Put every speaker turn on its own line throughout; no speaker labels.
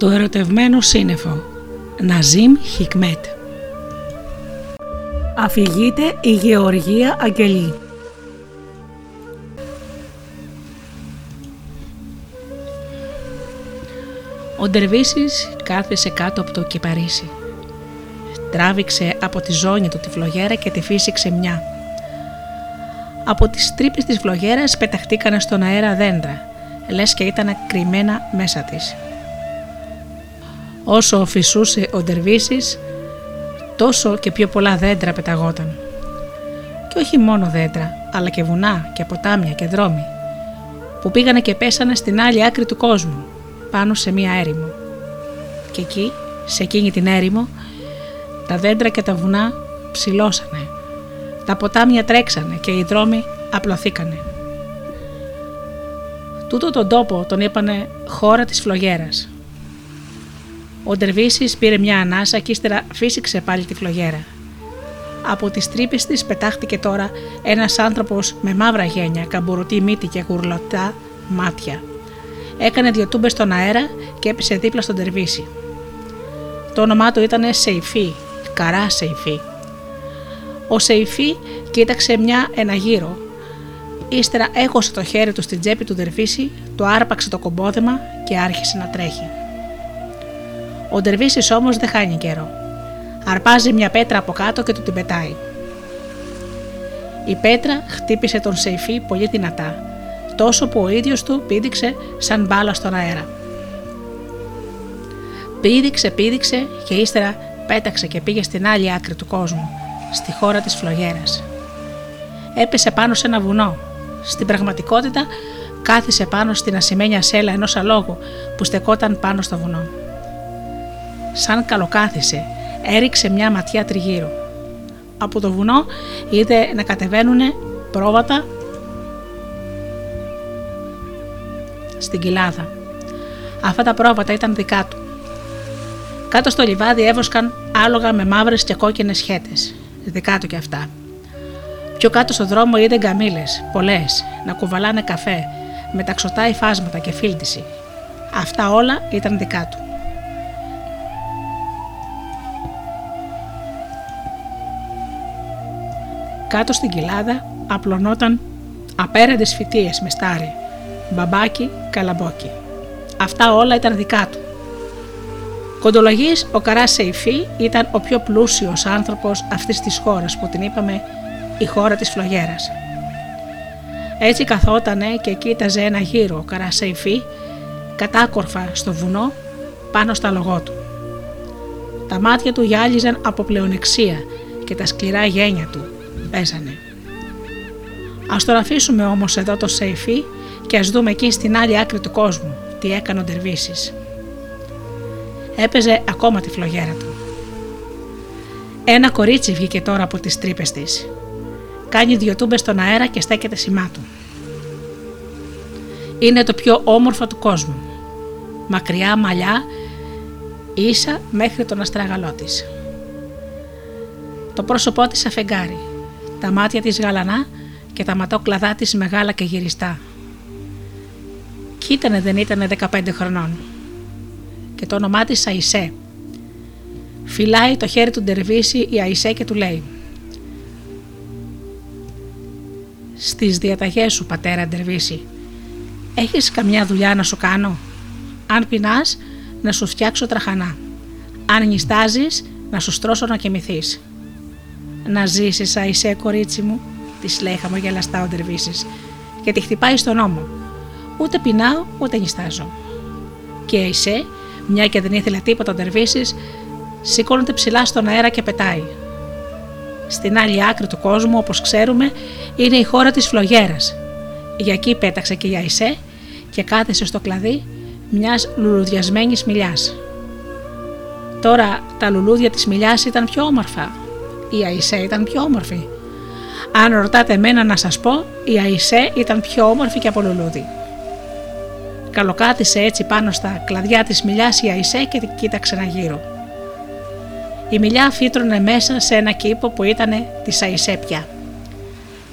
Το ερωτευμένο σύννεφο Ναζίμ Χικμέτ Αφηγείται η Γεωργία Αγγελή Ο Ντερβίσης κάθισε κάτω από το κυπαρίσι. Τράβηξε από τη ζώνη του τη φλογέρα και τη φύσηξε μια. Από τις τρύπες της φλογέρας πεταχτήκανε στον αέρα δέντρα, λες και ήταν κρυμμένα μέσα της. Όσο φυσούσε ο Ντερβίσης, τόσο και πιο πολλά δέντρα πεταγόταν. Και όχι μόνο δέντρα, αλλά και βουνά και ποτάμια και δρόμοι, που πήγανε και πέσανε στην άλλη άκρη του κόσμου, πάνω σε μία έρημο. Και εκεί, σε εκείνη την έρημο, τα δέντρα και τα βουνά ψηλώσανε. Τα ποτάμια τρέξανε και οι δρόμοι απλωθήκανε. Τούτο τον τόπο τον είπανε χώρα της φλογέρας. Ο Ντερβίσης πήρε μια ανάσα και ύστερα φύσηξε πάλι τη φλογέρα. Από τις τρύπες της πετάχτηκε τώρα ένας άνθρωπος με μαύρα γένια, καμπουρωτή μύτη και γουρλωτά μάτια. Έκανε δύο τούμπες στον αέρα και έπεσε δίπλα στον Τερβίση. Το όνομά του ήταν Σεϊφή, καρά Σεϊφή. Ο Σεϊφή κοίταξε μια ένα γύρο. Ύστερα έχωσε το χέρι του στην τσέπη του Τερβίση, το άρπαξε το κομπόδεμα και άρχισε να τρέχει. Ο Ντερβίσης όμως δεν χάνει καιρό. Αρπάζει μια πέτρα από κάτω και του την πετάει. Η πέτρα χτύπησε τον Σεϊφή πολύ δυνατά, τόσο που ο ίδιος του πήδηξε σαν μπάλα στον αέρα. Πήδηξε, πήδηξε και ύστερα πέταξε και πήγε στην άλλη άκρη του κόσμου, στη χώρα της Φλογέρας. Έπεσε πάνω σε ένα βουνό. Στην πραγματικότητα κάθισε πάνω στην ασημένια σέλα ενός αλόγου που στεκόταν πάνω στο βουνό σαν καλοκάθισε, έριξε μια ματιά τριγύρω. Από το βουνό είδε να κατεβαίνουν πρόβατα στην κοιλάδα. Αυτά τα πρόβατα ήταν δικά του. Κάτω στο λιβάδι έβοσκαν άλογα με μαύρες και κόκκινες σχέτες, δικά του κι αυτά. Πιο κάτω στο δρόμο είδε γκαμίλες, πολλές, να κουβαλάνε καφέ, με ταξωτά υφάσματα και φίλτιση. Αυτά όλα ήταν δικά του. Κάτω στην κοιλάδα απλωνόταν απέραντες φυτίες με στάρι, μπαμπάκι, καλαμπόκι. Αυτά όλα ήταν δικά του. Κοντολογής ο Καράς Σεϊφή ήταν ο πιο πλούσιος άνθρωπος αυτής της χώρας που την είπαμε η χώρα της φλογέρας. Έτσι καθότανε και κοίταζε ένα γύρο ο Καράς Σεϊφή κατάκορφα στο βουνό πάνω στα λογό του. Τα μάτια του γυάλιζαν από πλεονεξία και τα σκληρά γένια του παίζανε. Ας τον αφήσουμε όμως εδώ το Σεϊφί και ας δούμε εκεί στην άλλη άκρη του κόσμου τι έκανε ο Ντερβίσης. Έπαιζε ακόμα τη φλογέρα του. Ένα κορίτσι βγήκε τώρα από τις τρύπες της. Κάνει δυο τούμπες στον αέρα και στέκεται σημά του. Είναι το πιο όμορφο του κόσμου. Μακριά μαλλιά, ίσα μέχρι τον αστράγαλό της. Το πρόσωπό της αφεγγάρει τα μάτια της γαλανά και τα ματόκλαδά της μεγάλα και γυριστά. Κι ήτανε δεν ήτανε 15 χρονών. Και το όνομά της Αϊσέ. Φυλάει το χέρι του Ντερβίση η Αϊσέ και του λέει «Στις διαταγές σου πατέρα Ντερβίση, έχεις καμιά δουλειά να σου κάνω; Αν πεινάς, να σου φτιάξω τραχανά. Αν νιστάζεις, να σου στρώσω να κοιμηθείς. Να ζήσεις, Αϊσέ, κορίτσι μου, της λέει χαμογελαστά ο Ντερβίσης, και τη χτυπάει στον ώμο. Ούτε πεινάω, ούτε νιστάζω. Και η Αϊσέ, μια και δεν ήθελε τίποτα ο Ντερβίσης, σηκώνεται ψηλά στον αέρα και πετάει. Στην άλλη άκρη του κόσμου, όπως ξέρουμε, είναι η χώρα της Φλογέρας. Για εκεί πέταξε και η Αϊσέ και κάθεσε στο κλαδί μιας λουλουδιασμένης μιλιάς. Τώρα τα λουλούδια της μιλιάς ήταν πιο όμορφα η Αϊσέ ήταν πιο όμορφη. Αν ρωτάτε εμένα να σας πω, η Αϊσέ ήταν πιο όμορφη και από λουλούδι. Καλοκάτισε έτσι πάνω στα κλαδιά της μιλιάς η Αϊσέ και κοίταξε ένα γύρω. Η μιλιά φύτρωνε μέσα σε ένα κήπο που ήταν της Αϊσέ πια.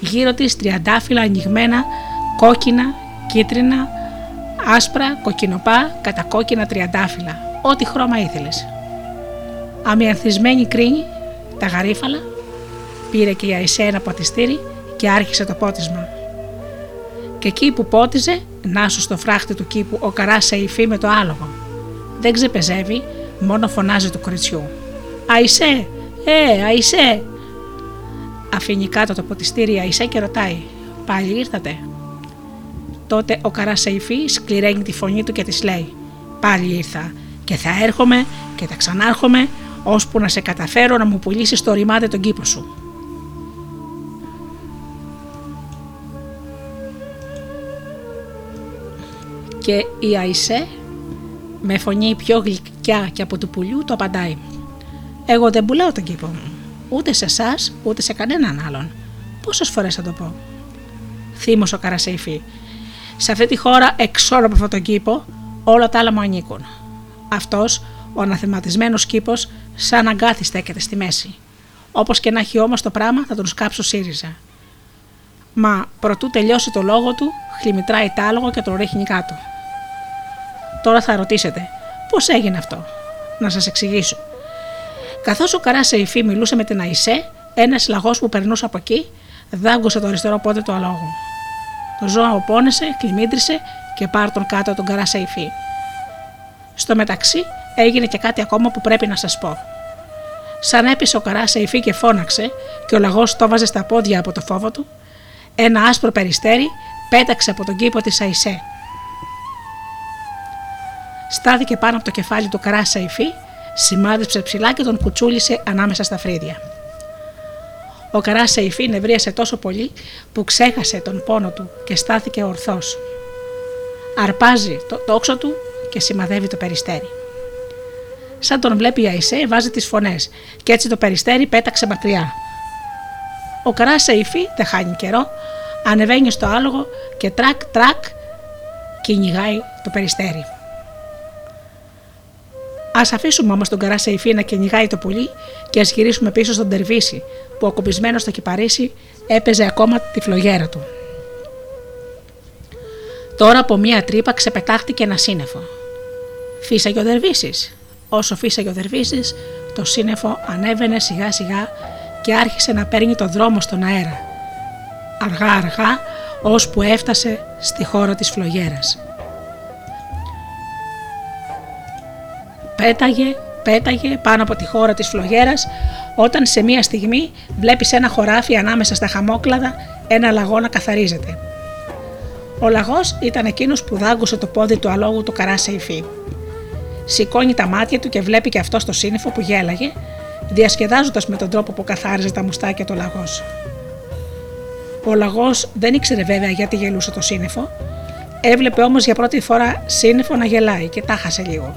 Γύρω της τριαντάφυλλα ανοιγμένα, κόκκινα, κίτρινα, Άσπρα, κοκκινοπά, κατακόκκινα τριαντάφυλλα, ό,τι χρώμα ήθελες. Αμιανθισμένη κρίνη, τα γαρίφαλα, πήρε και η Αϊσέ ένα ποτιστήρι και άρχισε το πότισμα. Και εκεί που πότιζε, να σου στο φράχτη του κήπου ο καράς υφή με το άλογο. Δεν ξεπεζεύει, μόνο φωνάζει του κοριτσιού. Αϊσέ, ε, Αϊσέ. Αφήνει κάτω το ποτιστήρι η Αϊσέ και ρωτάει, πάλι ήρθατε; Τότε ο καράς υφή σκληραίνει τη φωνή του και της λέει, πάλι ήρθα και θα έρχομαι και θα ξανάρχομαι ώσπου να σε καταφέρω να μου πουλήσεις το ρημάδι τον κήπο σου. Και η Αϊσέ με φωνή πιο γλυκιά και από του πουλιού το απαντάει. Εγώ δεν πουλάω τον κήπο μου. Ούτε σε εσάς, ούτε σε κανέναν άλλον. Πόσες φορές θα το πω. Θύμω ο Καρασέιφη. Σε αυτή τη χώρα, εξόρω από αυτόν τον κήπο, όλα τα άλλα μου ανήκουν. Αυτός, ο αναθεματισμένος κήπος, σαν αγκάθι στέκεται στη μέση. Όπως και να έχει όμως το πράγμα, θα τον σκάψω ΣΥΡΙΖΑ. Μα προτού τελειώσει το λόγο του, χλιμητράει τ' άλογο και τον ρίχνει κάτω. Τώρα θα ρωτήσετε, πώς έγινε αυτό; Να σας εξηγήσω. Καθώς ο Καρά Σεϊφή μιλούσε με την Αϊσέ, ένας λαγός που περνούσε από εκεί δάγκωσε το αριστερό πόδι του αλόγου. Το ζώο οπώνεσε, κλιμίντρισε και πάρ τον κάτω τον Καρά Σεϊφή. Στο μεταξύ έγινε και κάτι ακόμα που πρέπει να σας πω. Σαν έπεισε ο Καράς Σεϊφή και φώναξε και ο λαγός το βάζε στα πόδια από το φόβο του, ένα άσπρο περιστέρι πέταξε από τον κήπο της Αϊσέ στάθηκε πάνω από το κεφάλι του Καράς Σαϊφή, σημάδεψε ψηλά και τον κουτσούλησε ανάμεσα στα φρύδια. Ο Καράς Σαϊφή νευρίασε τόσο πολύ που ξέχασε τον πόνο του και στάθηκε ορθός. Αρπάζει το τόξο του και σημαδεύει το περιστέρι. Σαν τον βλέπει η Αϊσέ, βάζει τις φωνές και έτσι το περιστέρι πέταξε μακριά. Ο Καρά Σεϊφή δεν χάνει καιρό, ανεβαίνει στο άλογο και τρακ τρακ κυνηγάει το περιστέρι. Ας αφήσουμε όμως τον Καρά Σεϊφή να κυνηγάει το πουλί και ας γυρίσουμε πίσω στον Δερβίση, που ακουμπισμένος στο κυπαρίσσι έπαιζε ακόμα τη φλογέρα του. Τώρα από μία τρύπα ξεπετάχτηκε ένα σύννεφο. Φύσαγε ο Δερβίση. Όσο φύσαγε ο Δερβίση, το σύννεφο ανέβαινε σιγά σιγά και άρχισε να παίρνει το δρόμο στον αέρα. Αργά αργά, ώσπου έφτασε στη χώρα της φλογέρας. Πέταγε, πέταγε πάνω από τη χώρα της φλογέρας όταν σε μία στιγμή βλέπεις ένα χωράφι ανάμεσα στα χαμόκλαδα ένα λαγό να καθαρίζεται. Ο λαγός ήταν εκείνος που δάγκωσε το πόδι του αλόγου του καρά υφή. Σηκώνει τα μάτια του και βλέπει και αυτό το σύννεφο που γέλαγε, διασκεδάζοντας με τον τρόπο που καθάριζε τα μουστάκια του λαγός. Ο λαγός δεν ήξερε βέβαια γιατί γελούσε το σύννεφο, έβλεπε όμως για πρώτη φορά σύννεφο να γελάει και τάχασε λίγο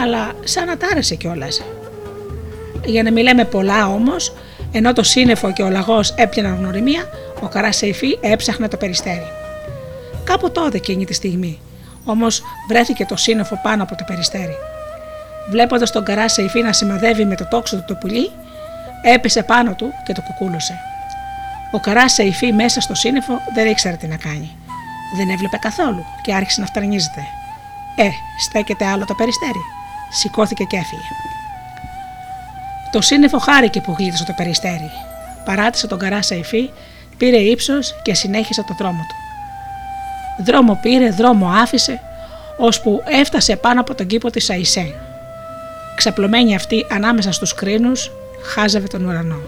αλλά σαν να τ' άρεσε κιόλας. Για να μην λέμε πολλά όμως, ενώ το σύννεφο και ο λαγός έπιαναν γνωριμία, ο Καρά Σεϊφή έψαχνε το περιστέρι. Κάπου τότε εκείνη τη στιγμή, όμως βρέθηκε το σύννεφο πάνω από το περιστέρι. Βλέποντας τον Καρά Σεϊφή να σημαδεύει με το τόξο του το πουλί, έπεσε πάνω του και το κουκούλωσε. Ο Καρά Σεϊφή μέσα στο σύννεφο δεν ήξερε τι να κάνει. Δεν έβλεπε καθόλου και άρχισε να φταρνίζεται. Ε, στέκεται άλλο το περιστέρι σηκώθηκε και έφυγε. Το σύννεφο χάρηκε που γλίτωσε το περιστέρι. Παράτησε τον καρά Σαϊφή, πήρε ύψος και συνέχισε το δρόμο του. Δρόμο πήρε, δρόμο άφησε, ώσπου έφτασε πάνω από τον κήπο της Αϊσέ. Ξαπλωμένη αυτή ανάμεσα στους κρίνους, χάζευε τον ουρανό.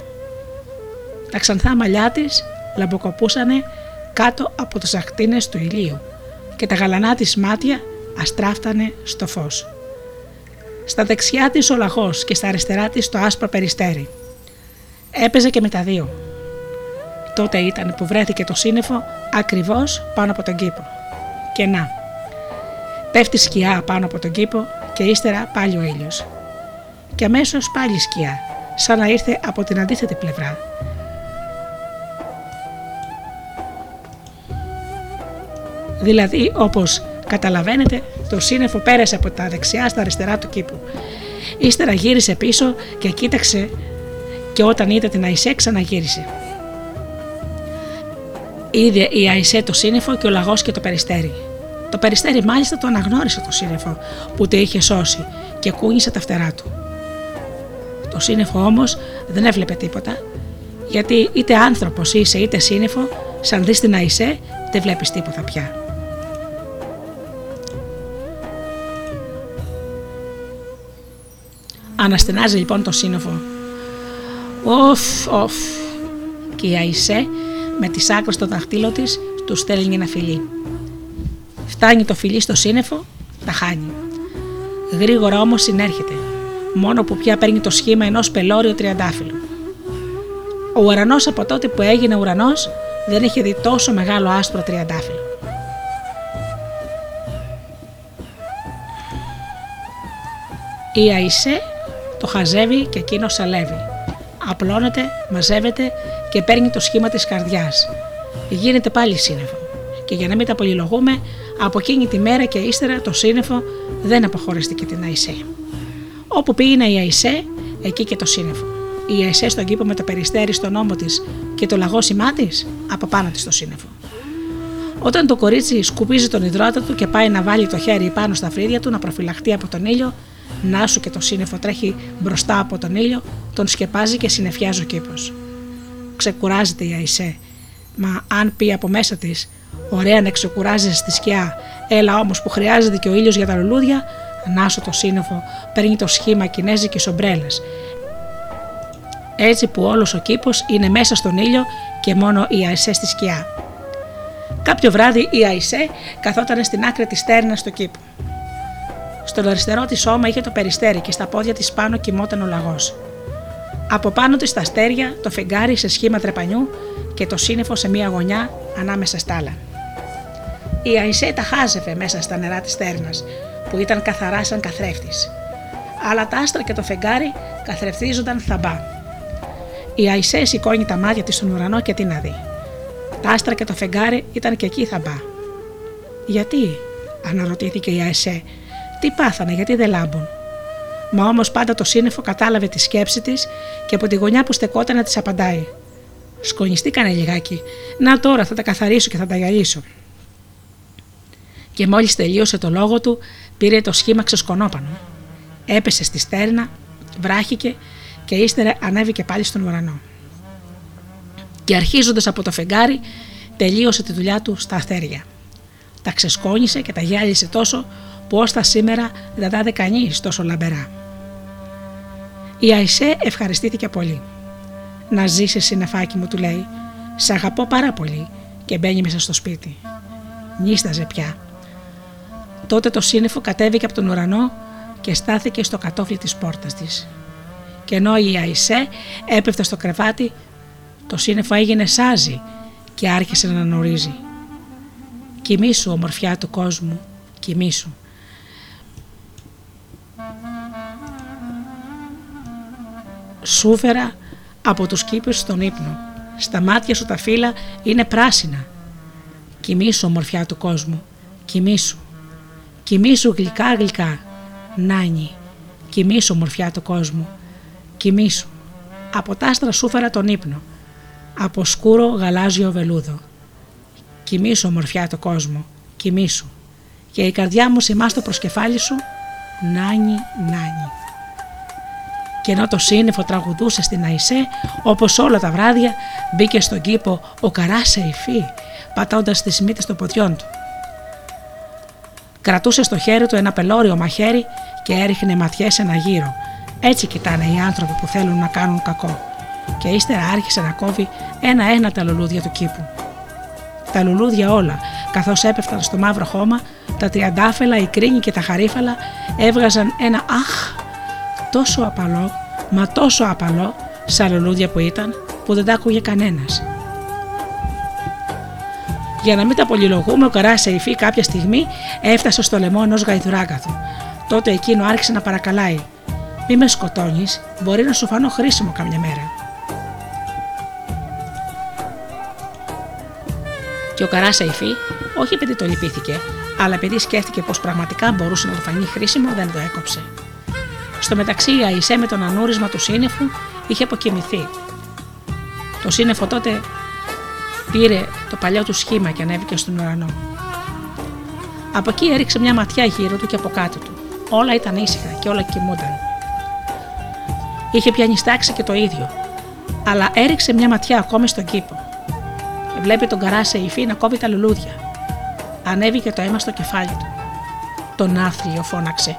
Τα ξανθά μαλλιά της λαμποκοπούσανε κάτω από τις ακτίνες του ηλίου και τα γαλανά της μάτια αστράφτανε στο φως. Στα δεξιά της ο λαγό και στα αριστερά της το άσπρο περιστέρι. Έπαιζε και με τα δύο. Τότε ήταν που βρέθηκε το σύννεφο ακριβώς πάνω από τον κήπο. Και να. Πέφτει σκιά πάνω από τον κήπο και ύστερα πάλι ο ήλιος. Και αμέσως πάλι σκιά, σαν να ήρθε από την αντίθετη πλευρά. Δηλαδή όπως καταλαβαίνετε το σύννεφο πέρασε από τα δεξιά στα αριστερά του κήπου. Ύστερα γύρισε πίσω και κοίταξε και όταν είδε την Αϊσέ ξαναγύρισε. Είδε η Αϊσέ το σύννεφο και ο λαγός και το περιστέρι. Το περιστέρι μάλιστα το αναγνώρισε το σύννεφο που το είχε σώσει και κούνησε τα φτερά του. Το σύννεφο όμως δεν έβλεπε τίποτα, γιατί είτε άνθρωπος είσαι είτε σύννεφο, σαν δεις την Αϊσέ, δεν βλέπεις τίποτα πια. Αναστενάζει λοιπόν το σύννεφο. Οφ, οφ. Και η Αϊσέ με τις άκρες στο δαχτύλο της του στέλνει ένα φιλί. Φτάνει το φιλί στο σύννεφο, τα χάνει. Γρήγορα όμως συνέρχεται, μόνο που πια παίρνει το σχήμα ενός πελώριου τριαντάφυλλου. Ο ουρανός από τότε που έγινε ουρανός δεν είχε δει τόσο μεγάλο άσπρο τριαντάφυλλο. Η Αϊσέ το χαζεύει και εκείνο σαλεύει. Απλώνεται, μαζεύεται και παίρνει το σχήμα της καρδιάς. Γίνεται πάλι σύννεφο. Και για να μην τα πολυλογούμε, από εκείνη τη μέρα και ύστερα το σύννεφο δεν αποχωρίστηκε την Αϊσέ. Όπου πήγαινε η Αϊσέ, εκεί και το σύννεφο. Η Αϊσέ στον κήπο με το περιστέρι στον ώμο της και το λαγόσιμά της, από πάνω της το σύννεφο. Όταν το κορίτσι σκουπίζει τον υδρότα του και πάει να βάλει το χέρι πάνω στα φρύδια του να προφυλαχτεί από τον ήλιο, να σου και το σύννεφο τρέχει μπροστά από τον ήλιο, τον σκεπάζει και συνεφιάζει ο κήπος. Ξεκουράζεται η Αϊσέ, μα αν πει από μέσα της, ωραία να ξεκουράζει στη σκιά, έλα όμως που χρειάζεται και ο ήλιος για τα λουλούδια, ανάσω το σύννεφο, παίρνει το σχήμα κινέζικη ομπρέλα. Έτσι που όλος ο κήπος είναι μέσα στον ήλιο και μόνο η Αϊσέ στη σκιά. Κάποιο βράδυ η Αϊσέ καθόταν στην άκρη της στέρνα στο κήπο. Στον αριστερό της σώμα είχε το περιστέρι και στα πόδια της πάνω κοιμόταν ο λαγός. Από πάνω της τα αστέρια, το φεγγάρι σε σχήμα τρεπανιού και το σύννεφο σε μία γωνιά ανάμεσα στα άλλα. Η Αϊσέ τα χάζευε μέσα στα νερά της στέρνα, που ήταν καθαρά σαν καθρέφτης. Αλλά τα άστρα και το φεγγάρι καθρεφτίζονταν θαμπά. Η Αϊσέ σηκώνει τα μάτια της στον ουρανό και τι να δει. Τα άστρα και το φεγγάρι ήταν και εκεί θαμπά. Γιατί, αναρωτήθηκε η Αϊσέ, τι πάθανε, γιατί δεν λάμπουν. Μα όμως πάντα το σύννεφο κατάλαβε τη σκέψη της και από τη γωνιά που στεκόταν να της απαντάει. Σκονιστήκανε λιγάκι. Να τώρα θα τα καθαρίσω και θα τα γυαλίσω. Και μόλις τελείωσε το λόγο του, πήρε το σχήμα ξεσκονόπανο. Έπεσε στη στέρνα, βράχηκε και ύστερα ανέβηκε πάλι στον ουρανό. Και αρχίζοντας από το φεγγάρι, τελείωσε τη δουλειά του στα αστέρια. Τα ξεσκόνησε και τα γυάλισε τόσο που ως τα σήμερα δεν τα κανεί τόσο λαμπερά. Η Αϊσέ ευχαριστήθηκε πολύ. Να ζήσεις, συνεφάκι μου, του λέει. Σε αγαπώ πάρα πολύ και μπαίνει μέσα στο σπίτι. Νίσταζε πια. Τότε το σύννεφο κατέβηκε από τον ουρανό και στάθηκε στο κατόφλι της πόρτας της. Και ενώ η Αϊσέ έπεφτε στο κρεβάτι, το σύννεφο έγινε σάζι και άρχισε να νορίζει. Κοιμήσου, ομορφιά του κόσμου, κοιμήσου. Σούφερα από τους κήπους στον ύπνο. Στα μάτια σου τα φύλλα είναι πράσινα. Κοιμήσου ομορφιά του κόσμου, κοιμήσου. Κοιμήσου γλυκά γλυκά, νάνι. Κοιμήσου ομορφιά του κόσμου, κοιμήσου. Από τα άστρα σούφερα τον ύπνο, από σκούρο γαλάζιο βελούδο. Κοιμήσου ομορφιά του κόσμου, κοιμήσου. Και η καρδιά μου σημάς στο προσκεφάλι σου, νάνι, νάνι και ενώ το σύννεφο τραγουδούσε στην Αϊσέ, όπως όλα τα βράδια μπήκε στον κήπο ο Καράσε υφή, πατώντας τις μύτες των ποδιών του. Κρατούσε στο χέρι του ένα πελώριο μαχαίρι και έριχνε ματιές ένα γύρο. Έτσι κοιτάνε οι άνθρωποι που θέλουν να κάνουν κακό. Και ύστερα άρχισε να κόβει ένα-ένα τα λουλούδια του κήπου. Τα λουλούδια όλα, καθώς έπεφταν στο μαύρο χώμα, τα τριαντάφυλλα, η κρίνη και τα χαρίφαλα έβγαζαν ένα αχ τόσο απαλό, μα τόσο απαλό, σαν λουλούδια που ήταν, που δεν τα άκουγε κανένας. Για να μην τα πολυλογούμε, ο Καρά Σεϊφή κάποια στιγμή έφτασε στο λαιμό ενός γαϊδουράγκαθου. Τότε εκείνο άρχισε να παρακαλάει: Μη με σκοτώνεις, μπορεί να σου φανώ χρήσιμο καμιά μέρα. Και ο Καρά Σεϊφή, όχι επειδή το λυπήθηκε, αλλά επειδή σκέφτηκε πως πραγματικά μπορούσε να του φανεί χρήσιμο, δεν το έκοψε. Στο μεταξύ η Αϊσέ με τον ανούρισμα του σύννεφου είχε αποκοιμηθεί. Το σύννεφο τότε πήρε το παλιό του σχήμα και ανέβηκε στον ουρανό. Από εκεί έριξε μια ματιά γύρω του και από κάτω του. Όλα ήταν ήσυχα και όλα κοιμούνταν. Είχε πιάνει στάξη και το ίδιο, αλλά έριξε μια ματιά ακόμη στον κήπο. Βλέπει τον καρά σε υφή να κόβει τα λουλούδια. Ανέβηκε το αίμα στο κεφάλι του. Τον άθλιο φώναξε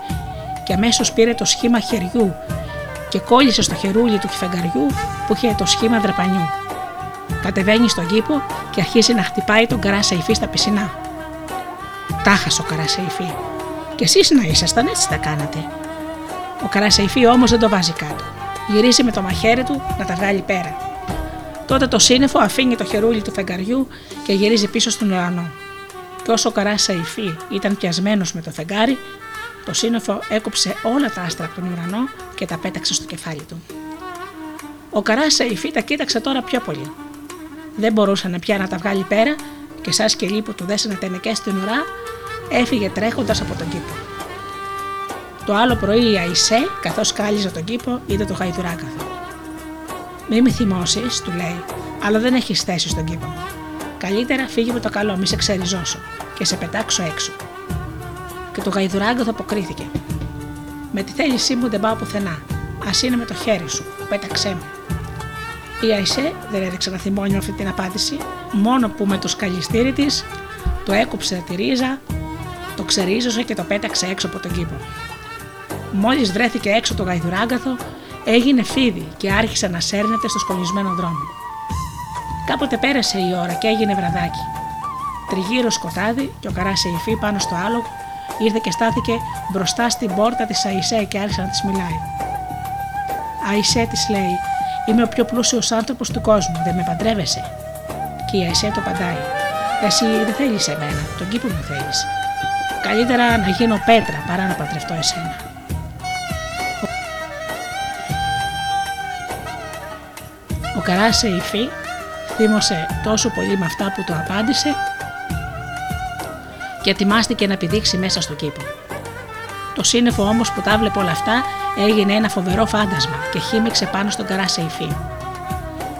και αμέσως πήρε το σχήμα χεριού και κόλλησε στο χερούλι του φεγγαριού που είχε το σχήμα δραπανιού. Κατεβαίνει στον κήπο και αρχίζει να χτυπάει τον καρά υφή στα πισινά. Τάχα ο καρά υφή. Και εσείς να ήσασταν έτσι τα κάνατε. Ο καρά υφή όμως δεν το βάζει κάτω. Γυρίζει με το μαχαίρι του να τα βγάλει πέρα. Τότε το σύννεφο αφήνει το χερούλι του φεγγαριού και γυρίζει πίσω στον ουρανό. Και όσο ο καρά υφή ήταν πιασμένος με το φεγγάρι, το σύννεφο έκοψε όλα τα άστρα από τον ουρανό και τα πέταξε στο κεφάλι του. Ο καρά Σαϊφή τα κοίταξε τώρα πιο πολύ. Δεν μπορούσε να πια να τα βγάλει πέρα και σαν σκελί που του δέσανε τενεκές στην ουρά, έφυγε τρέχοντας από τον κήπο. Το άλλο πρωί η Αϊσέ, καθώς κάλυζε τον κήπο, είδε το γαϊδουράκαθο. Μη με θυμώσεις, του λέει, αλλά δεν έχεις θέση στον κήπο μου. Καλύτερα φύγει με το καλό, μη σε ξεριζώσω και σε πετάξω έξω και το γαϊδουράγκο αποκρίθηκε. Με τη θέλησή μου δεν πάω πουθενά. Α είναι με το χέρι σου, πέταξέ με. Η Αϊσέ δεν έδειξε να θυμώνει αυτή την απάντηση, μόνο που με το σκαλιστήρι της το έκοψε τη ρίζα, το ξερίζωσε και το πέταξε έξω από τον κήπο. Μόλις βρέθηκε έξω το γαϊδουράγκαθο, έγινε φίδι και άρχισε να σέρνεται στο σκολισμένο δρόμο. Κάποτε πέρασε η ώρα και έγινε βραδάκι. Τριγύρω σκοτάδι και ο καράσεϊφή πάνω στο άλογο ήρθε και στάθηκε μπροστά στην πόρτα της Αϊσέ και άρχισε να της μιλάει. Αϊσέ της λέει: Είμαι ο πιο πλούσιος άνθρωπος του κόσμου, δεν με παντρεύεσαι. Και η Αϊσέ το παντάει. Εσύ δεν θέλεις εμένα, τον κήπο μου θέλεις. Καλύτερα να γίνω πέτρα παρά να παντρευτώ εσένα. Ο Καράσε Ιφή θύμωσε τόσο πολύ με αυτά που το απάντησε και ετοιμάστηκε να πηδήξει μέσα στο κήπο. Το σύννεφο όμως που τα βλέπε όλα αυτά έγινε ένα φοβερό φάντασμα και χύμιξε πάνω στον καρά υφή.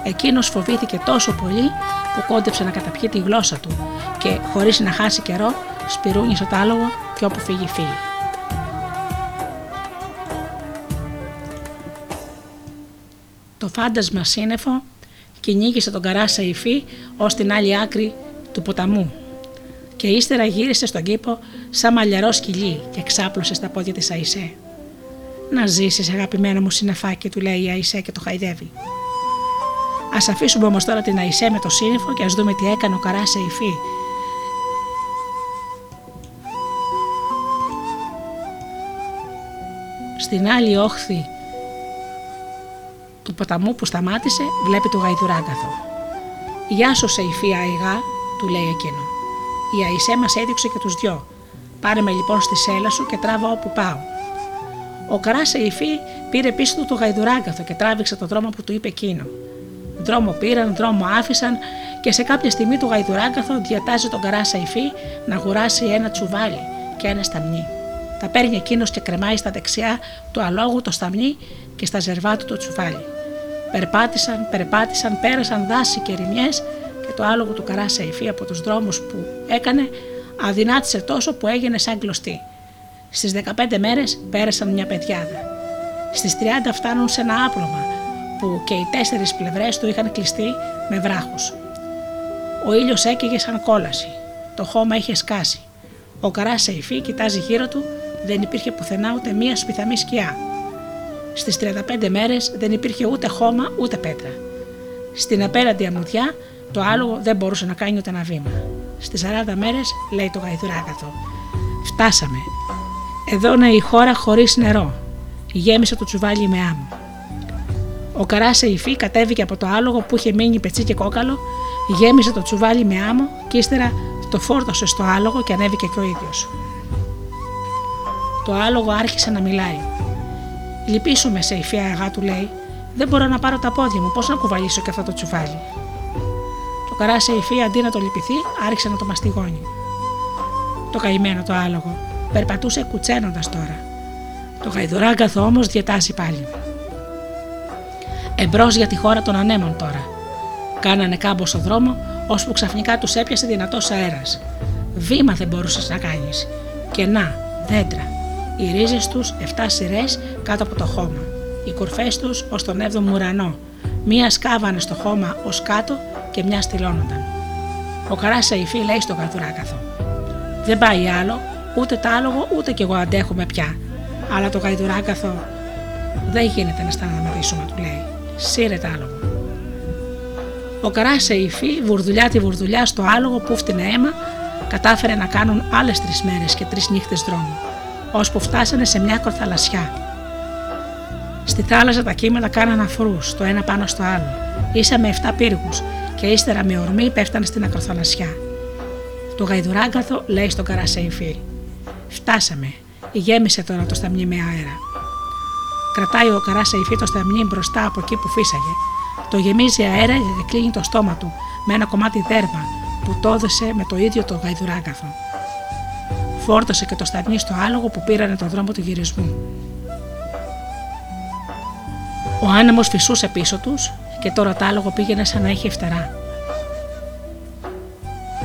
Εκείνος φοβήθηκε τόσο πολύ που κόντεψε να καταπιεί τη γλώσσα του και χωρίς να χάσει καιρό σπυρούνισε το άλογο και όπου φύγει φύγει. Το φάντασμα σύννεφο κυνήγησε τον καράσα υφή ως την άλλη άκρη του ποταμού και ύστερα γύρισε στον κήπο σαν μαλλιαρός σκυλί και ξάπλωσε στα πόδια της Αϊσέ. Να ζήσεις, αγαπημένο μου συνεφάκι, του λέει η Αϊσέ και το χαϊδεύει. Α αφήσουμε όμως τώρα την Αϊσέ με το σύννεφο και ας δούμε τι έκανε ο καράς υφή. Στην άλλη όχθη του ποταμού που σταμάτησε βλέπει το γαϊδουράγκαθο. «Γεια σου Σεϊφή Αϊγά», του λέει εκείνο. Η Αϊσέ μας έδειξε και τους δυο. Πάρε με λοιπόν στη σέλα σου και τράβα όπου πάω. Ο Καρά Σεϊφή πήρε πίσω του το γαϊδουράγκαθο και τράβηξε το δρόμο που του είπε εκείνο. Δρόμο πήραν, δρόμο άφησαν και σε κάποια στιγμή το γαϊδουράγκαθο διατάζει τον Καρά Σεϊφή να αγοράσει ένα τσουβάλι και ένα σταμνί. Τα παίρνει εκείνος και κρεμάει στα δεξιά του αλόγου το σταμνί και στα ζερβά του το τσουβάλι. Περπάτησαν, περπάτησαν, πέρασαν δάση και ρημιές το άλογο του καρά υφή από τους δρόμους που έκανε αδυνάτησε τόσο που έγινε σαν κλωστή. Στις 15 μέρες πέρασαν μια πεδιάδα. Στις 30 φτάνουν σε ένα άπλωμα που και οι τέσσερις πλευρές του είχαν κλειστεί με βράχους. Ο ήλιος έκαιγε σαν κόλαση. Το χώμα είχε σκάσει. Ο καρά υφή κοιτάζει γύρω του, δεν υπήρχε πουθενά ούτε μία σπιθαμή σκιά. Στις 35 μέρες δεν υπήρχε ούτε χώμα ούτε πέτρα. Στην απέραντη αμμουδιά το άλογο δεν μπορούσε να κάνει ούτε ένα βήμα. Στις 40 μέρες, λέει το γαϊδουράκαθο, φτάσαμε. Εδώ είναι η χώρα χωρίς νερό. Γέμισε το τσουβάλι με άμμο. Ο καράσε υφή κατέβηκε από το άλογο που είχε μείνει πετσί και κόκαλο, γέμισε το τσουβάλι με άμμο και ύστερα το φόρτωσε στο άλογο και ανέβηκε και ο ίδιος. Το άλογο άρχισε να μιλάει. Λυπήσουμε σε υφή αγά του λέει, δεν μπορώ να πάρω τα πόδια μου, πώς να κουβαλήσω και αυτό το τσουβάλι καρά υφή αντί να το λυπηθεί, άρχισε να το μαστιγώνει. Το καημένο το άλογο περπατούσε κουτσένοντας τώρα. Το γαϊδουράγκαθο όμως διατάσσει πάλι. Εμπρός για τη χώρα των ανέμων τώρα. Κάνανε κάμπος στο δρόμο, ώσπου ξαφνικά τους έπιασε δυνατός αέρας. Βήμα δεν μπορούσες να κάνεις. Και να, δέντρα. Οι ρίζες τους 7 σειρές κάτω από το χώμα. Οι κορφέ τους ως τον 7ο ουρανό. Μία σκάβανε στο χώμα ως κάτω και μια στυλώνονταν. Ο καράς Σαϊφή λέει στο γαϊδουράκαθο. Δεν πάει άλλο, ούτε τ' άλογο, ούτε κι εγώ αντέχουμε πια. Αλλά το γαϊδουράκαθο δεν γίνεται να σταματήσουμε, του λέει. Σύρε τ' άλογο. Ο καράς Σαϊφή, βουρδουλιά τη βουρδουλιά στο άλογο που φτηνε αίμα, κατάφερε να κάνουν άλλες τρεις μέρες και τρεις νύχτες δρόμο, ώσπου φτάσανε σε μια κορθαλασσιά. Στη θάλασσα τα κύματα κάναν αφρούς, το ένα πάνω στο άλλο, ίσα με 7 πύργους, και ύστερα με ορμή πέφτανε στην ακροθαλασσιά. Το γαϊδουράγκαθο λέει στον Καρασέιφι. Φτάσαμε. Γέμισε τώρα το σταμνί με αέρα. Κρατάει ο Καρασέιφι το σταμνί μπροστά από εκεί που φύσαγε. Το γεμίζει αέρα και κλείνει το στόμα του με ένα κομμάτι δέρμα που το έδωσε με το ίδιο το γαϊδουράγκαθο. Φόρτωσε και το σταμνί στο άλογο που πήρανε τον δρόμο του γυρισμού. Ο άνεμος φυσούσε πίσω τους και τώρα το άλογο πήγαινε σαν να είχε φτερά.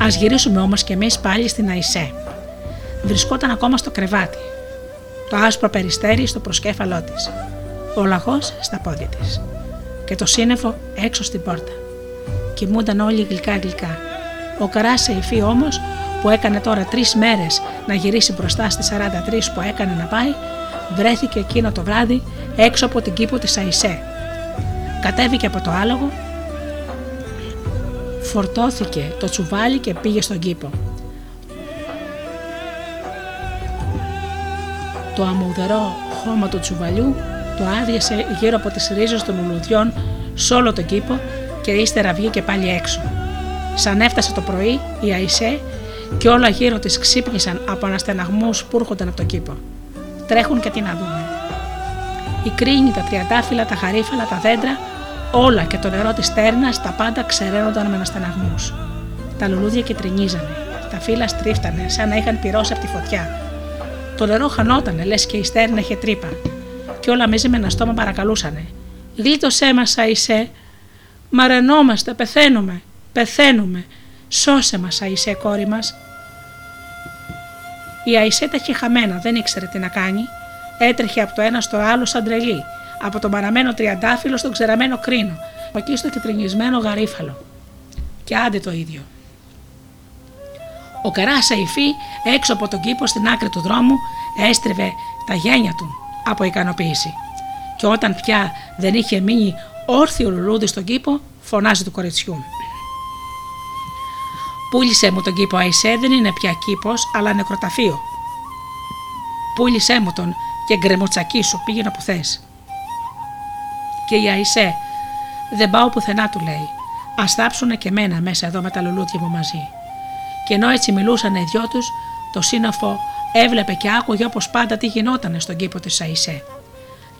Α γυρίσουμε όμως κι εμείς πάλι στην Αϊσέ. Βρισκόταν ακόμα στο κρεβάτι. Το άσπρο περιστέρι στο προσκέφαλό της. Ο λαγός στα πόδια της. Και το σύννεφο έξω στην πόρτα. Κοιμούνταν όλοι γλυκά-γλυκά. Ο καράς υφή όμως, που έκανε τώρα τρεις μέρες να γυρίσει μπροστά στις 43 που έκανε να πάει, βρέθηκε εκείνο το βράδυ έξω από την κήπο της Αϊσέ Κατέβηκε από το άλογο, φορτώθηκε το τσουβάλι και πήγε στον κήπο. Το αμμουδερό χώμα του τσουβαλιού το άδειασε γύρω από τις ρίζες των ουλουδιών σε όλο τον κήπο και ύστερα βγήκε πάλι έξω. Σαν έφτασε το πρωί η Αϊσέ και όλα γύρω της ξύπνησαν από αναστεναγμούς που έρχονταν από τον κήπο. Τρέχουν και τι να δούμε. Η κρίνη, τα τριαντάφυλλα, τα χαρίφαλα, τα δέντρα Όλα και το νερό της τέρνας τα πάντα ξεραίνονταν με αναστεναγμούς. Τα λουλούδια κυτρινίζανε, τα φύλλα στρίφτανε σαν να είχαν πυρώσει από τη φωτιά. Το νερό χανότανε, λες και η στέρνα είχε τρύπα. Και όλα μαζί με ένα στόμα παρακαλούσανε. Γλίτωσέ μας, Αϊσέ. Μαρενόμαστε, πεθαίνουμε, πεθαίνουμε. Σώσε μας, Αϊσέ, κόρη μας. Η Αϊσέ τα είχε χαμένα, δεν ήξερε τι να κάνει. Έτρεχε από το ένα στο άλλο σαν τρελή από τον παραμένο τριαντάφυλλο στον ξεραμένο κρίνο, από εκεί στο κυτρινισμένο γαρίφαλο. Και άντε το ίδιο. Ο καράς Σαϊφή έξω από τον κήπο στην άκρη του δρόμου έστριβε τα γένια του από ικανοποίηση. Και όταν πια δεν είχε μείνει όρθιο λουλούδι στον κήπο, φωνάζει του κοριτσιού. Πούλησε μου τον κήπο Αϊσέ, δεν είναι πια κήπος, αλλά νεκροταφείο. Πούλησε μου τον και γκρεμοτσακί σου, πήγαινε που θες και η Αϊσέ. Δεν πάω πουθενά, του λέει. Α θάψουνε και μένα μέσα εδώ με τα λουλούδια μου μαζί. Και ενώ έτσι μιλούσαν οι δυο τους, το σύνοφο έβλεπε και άκουγε όπως πάντα τι γινόταν στον κήπο της Αϊσέ.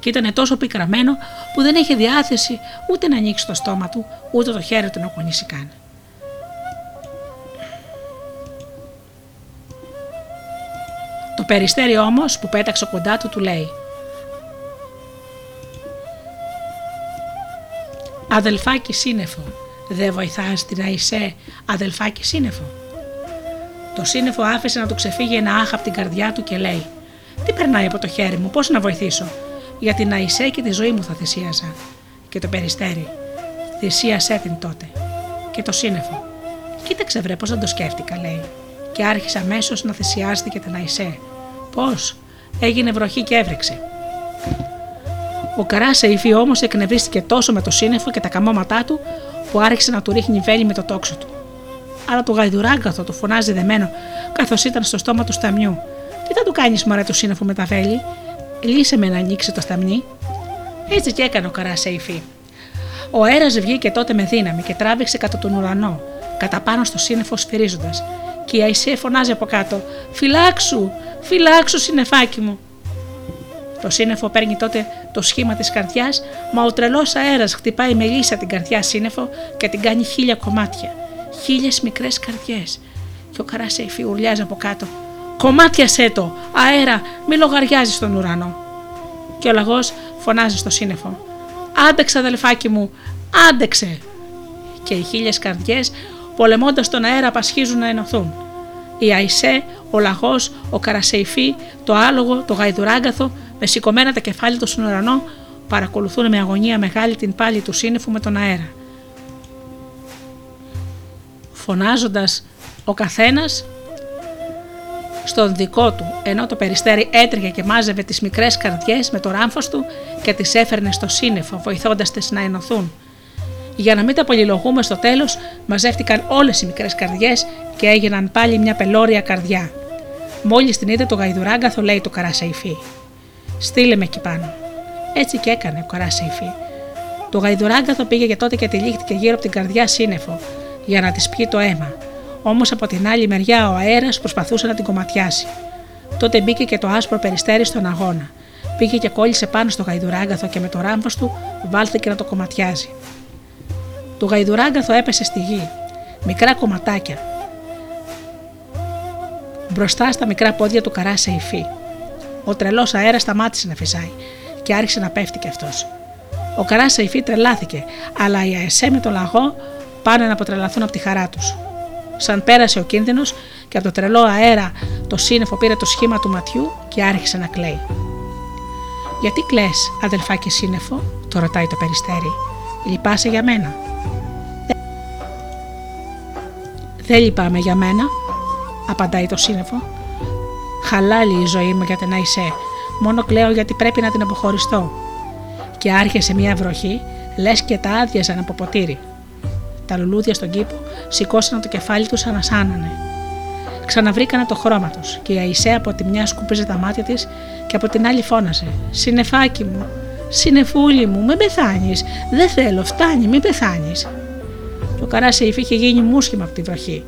Και ήταν τόσο πικραμένο που δεν είχε διάθεση ούτε να ανοίξει το στόμα του, ούτε το χέρι του να κουνήσει καν. Το περιστέρι όμως που πέταξε κοντά του του λέει Αδελφάκι σύννεφο, δεν βοηθάς την Αϊσέ, αδελφάκι σύννεφο. Το σύννεφο άφησε να του ξεφύγει ένα άχα από την καρδιά του και λέει: Τι περνάει από το χέρι μου, πώς να βοηθήσω; Για την Αϊσέ και τη ζωή μου θα θυσίαζα. Και το περιστέρι. Θυσίασέ την τότε. Και το σύννεφο. Κοίταξε βρε πώς δεν το σκέφτηκα, λέει. Και άρχισε αμέσως να θυσιάζεται και την Αϊσέ. Πώς, έγινε βροχή και έβρεξε. Ο καράς Σεϊφή όμως εκνευρίστηκε τόσο με το σύννεφο και τα καμώματά του που άρχισε να του ρίχνει βέλη με το τόξο του. Αλλά το γαϊδουράγκαθο του φωνάζει δεμένο καθώς ήταν στο στόμα του σταμιού. Τι θα του κάνεις μωρέ το σύννεφο με τα βέλη, λύσε με να ανοίξει το σταμνί. Έτσι και έκανε ο καράς Σεϊφή. Ο αέρας βγήκε τότε με δύναμη και τράβηξε κατά τον ουρανό, κατά πάνω στο σύννεφο σφυρίζοντας. Και η Αϊσέ φωνάζει από κάτω: Φυλάξου, φυλάξου, συνεφάκι μου. Το σύννεφο παίρνει τότε το σχήμα της καρδιάς, μα ο τρελός αέρας χτυπάει με λύσα την καρδιά σύννεφο και την κάνει χίλια κομμάτια. Χίλιες μικρές καρδιές. Και ο Καράσεϊφι ουρλιάζει από κάτω. Κομμάτια σε το, αέρα, μη λογαριάζεις στον ουρανό. Και ο λαγός φωνάζει στο σύννεφο. Άντεξε, αδελφάκι μου, άντεξε. Και οι χίλιες καρδιές, πολεμώντας τον αέρα, απασχίζουν να ενωθούν. η Αϊσέ, ο Λαγός, ο Καρασεϊφή, το Άλογο, το Γαϊδουράγκαθο, με σηκωμένα τα κεφάλια του στον ουρανό, παρακολουθούν με αγωνία μεγάλη την πάλη του σύννεφου με τον αέρα. Φωνάζοντας ο καθένας στον δικό του, ενώ το περιστέρι έτρεχε και μάζευε τις μικρές καρδιές με το ράμφος του και τις έφερνε στο σύννεφο, βοηθώντας τις να ενωθούν. Για να μην τα πολυλογούμε στο τέλος, μαζεύτηκαν όλες οι μικρές καρδιές και έγιναν πάλι μια πελώρια καρδιά. Μόλις την είδε το γαϊδουράγκαθο, λέει το καρασαϊφί. Στείλε με εκεί πάνω. Έτσι και έκανε ο καρασαϊφί. Το γαϊδουράγκαθο πήγε για τότε και τυλίχτηκε γύρω από την καρδιά σύννεφο, για να της πιει το αίμα. Όμως από την άλλη μεριά ο αέρας προσπαθούσε να την κομματιάσει. Τότε μπήκε και το άσπρο περιστέρι στον αγώνα. Πήγε και κόλλησε πάνω στο γαϊδουράγκαθο και με το ράμφο του βάλθηκε να το κομματιάζει. Το γαϊδουράγκαθο έπεσε στη γη. Μικρά κομματάκια. Μπροστά στα μικρά πόδια του καράσε η φύ. Ο τρελός αέρας σταμάτησε να φυσάει και άρχισε να πέφτει κι αυτός. Ο καράσα η τρελάθηκε, αλλά οι αεσέ με το λαγό πάνε να αποτρελαθούν από τη χαρά τους. Σαν πέρασε ο κίνδυνος και από το τρελό αέρα το σύννεφο πήρε το σχήμα του ματιού και άρχισε να κλαίει. Γιατί κλαις, αδελφάκι σύννεφο, το ρωτάει το περιστέρι. Λυπάσαι για μένα; Δεν λυπάμαι για μένα, απαντάει το σύννεφο. Χαλάλη η ζωή μου για την Αϊσέ, μόνο κλαίω γιατί πρέπει να την αποχωριστώ. Και άρχισε μια βροχή, λες και τα άδειαζαν από ποτήρι. Τα λουλούδια στον κήπο σηκώσαν το κεφάλι τους σαν ασάνανε. Ξαναβρήκανε το χρώμα τους και η Αϊσέ από τη μια σκουπίζε τα μάτια της και από την άλλη φώναζε: Συνεφάκι μου, συνεφούλη μου, με πεθάνεις. Δεν θέλω, φτάνει, μην πεθάνεις. Το καράσι είχε γίνει μουσχημα από τη βροχή.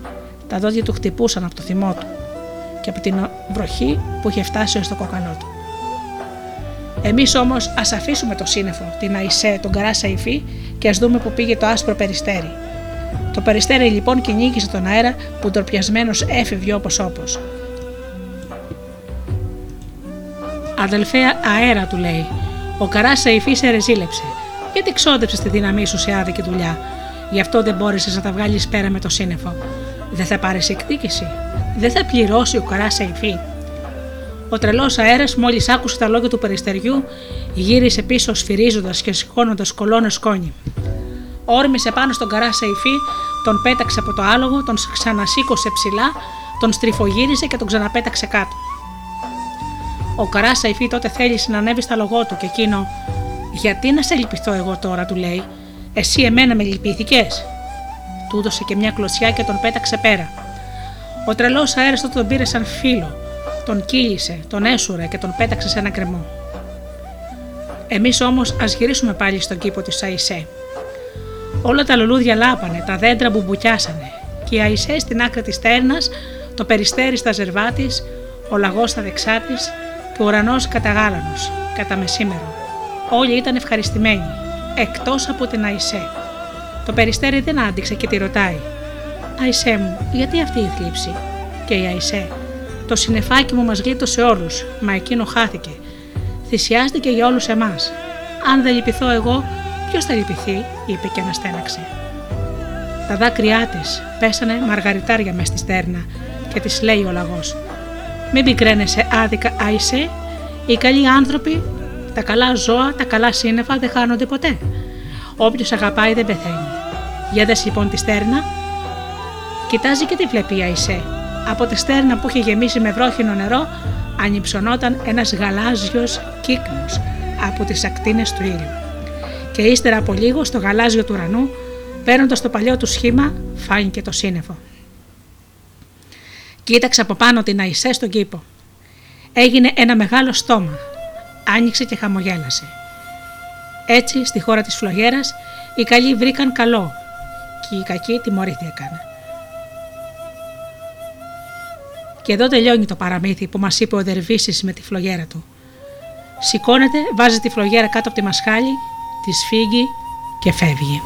Τα δόντια του χτυπούσαν από το θυμό του και από την βροχή που είχε φτάσει στο κόκαλό του. Εμείς όμως ας αφήσουμε το σύννεφο, την Αϊσέ, τον καράσα υφή και ας δούμε που πήγε το άσπρο περιστέρι. Το περιστέρι λοιπόν κυνήγησε τον αέρα που ντροπιασμένος έφευγε όπως όπως. Αδελφέ αέρα, του λέει. Ο καράσα υφή σε ρεζίλεψε. Γιατί ξόδεψες τη δύναμή σου σε άδικη δουλειά; Γι' αυτό δεν μπόρεσες να τα βγάλεις πέρα με το σύννεφο. Δεν θα πάρεις εκδίκηση. Δεν θα πληρώσει ο καράσα υφή. Ο τρελός αέρας, μόλις άκουσε τα λόγια του περιστεριού, γύρισε πίσω σφυρίζοντας και σηκώνοντας κολόνες σκόνη. Όρμησε πάνω στον καρά Σαϊφή, τον πέταξε από το άλογο, τον ξανασήκωσε ψηλά, τον στριφογύρισε και τον ξαναπέταξε κάτω. Ο καράς Σαϊφή τότε θέλησε να ανέβει στα λογό του και εκείνο, Γιατί να σε λυπηθώ εγώ τώρα, του λέει, Εσύ εμένα με λυπήθηκες. Του έδωσε και μια κλωσιά και τον πέταξε πέρα. Ο τρελός αέρας τότε τον πήρε σαν φίλο, τον κύλησε, τον έσουρε και τον πέταξε σε ένα κρεμό. Εμείς όμως ας γυρίσουμε πάλι στον κήπο τη Αϊσέ. Όλα τα λουλούδια λάπανε, τα δέντρα μπουμπουκιάσανε και η Αϊσέ στην άκρη της τέρνας, το περιστέρι στα ζερβά της, ο λαγός στα δεξιά της και ο ουρανός καταγάλανο, κατά μεσήμερο. Όλοι ήταν ευχαριστημένοι, εκτός από την Αϊσέ. Το περιστέρι δεν άντυξε και τη ρωτάει: Αϊσέ μου, γιατί αυτή η θλίψη; Και η Αϊσέ, το συνεφάκι μου μας γλίτωσε όλους, μα εκείνο χάθηκε. Θυσιάστηκε για όλους εμάς. Αν δεν λυπηθώ εγώ, ποιος θα λυπηθεί, είπε και αναστέναξε. Τα δάκρυά της πέσανε μαργαριτάρια μες στη στέρνα και της λέει ο λαγός: Μην πικραίνεσαι άδικα, Άισε, οι καλοί άνθρωποι, τα καλά ζώα, τα καλά σύννεφα δεν χάνονται ποτέ. Όποιος αγαπάει δεν πεθαίνει. Για δες λοιπόν τη στέρνα, κοιτάζει και τη βλέπει η Αϊσέ. Από τη στέρνα που είχε γεμίσει με βρόχινο νερό, ανυψωνόταν ένας γαλάζιος κύκνος από τις ακτίνες του ήλιου και ύστερα από λίγο στο γαλάζιο του ουρανού, παίρνοντας το παλιό του σχήμα, φάνηκε το σύννεφο. Κοίταξε από πάνω την Αϊσέ στον κήπο. Έγινε ένα μεγάλο στόμα. Άνοιξε και χαμογέλασε. Έτσι, στη χώρα της φλογέρας, οι καλοί βρήκαν καλό και οι κακοί τιμωρήθηκαν. Και εδώ τελειώνει το παραμύθι που μας είπε ο Δερβίσης με τη φλογέρα του. Σηκώνεται, βάζει τη φλογέρα κάτω από τη μασχάλη τη σφίγγει και φεύγει.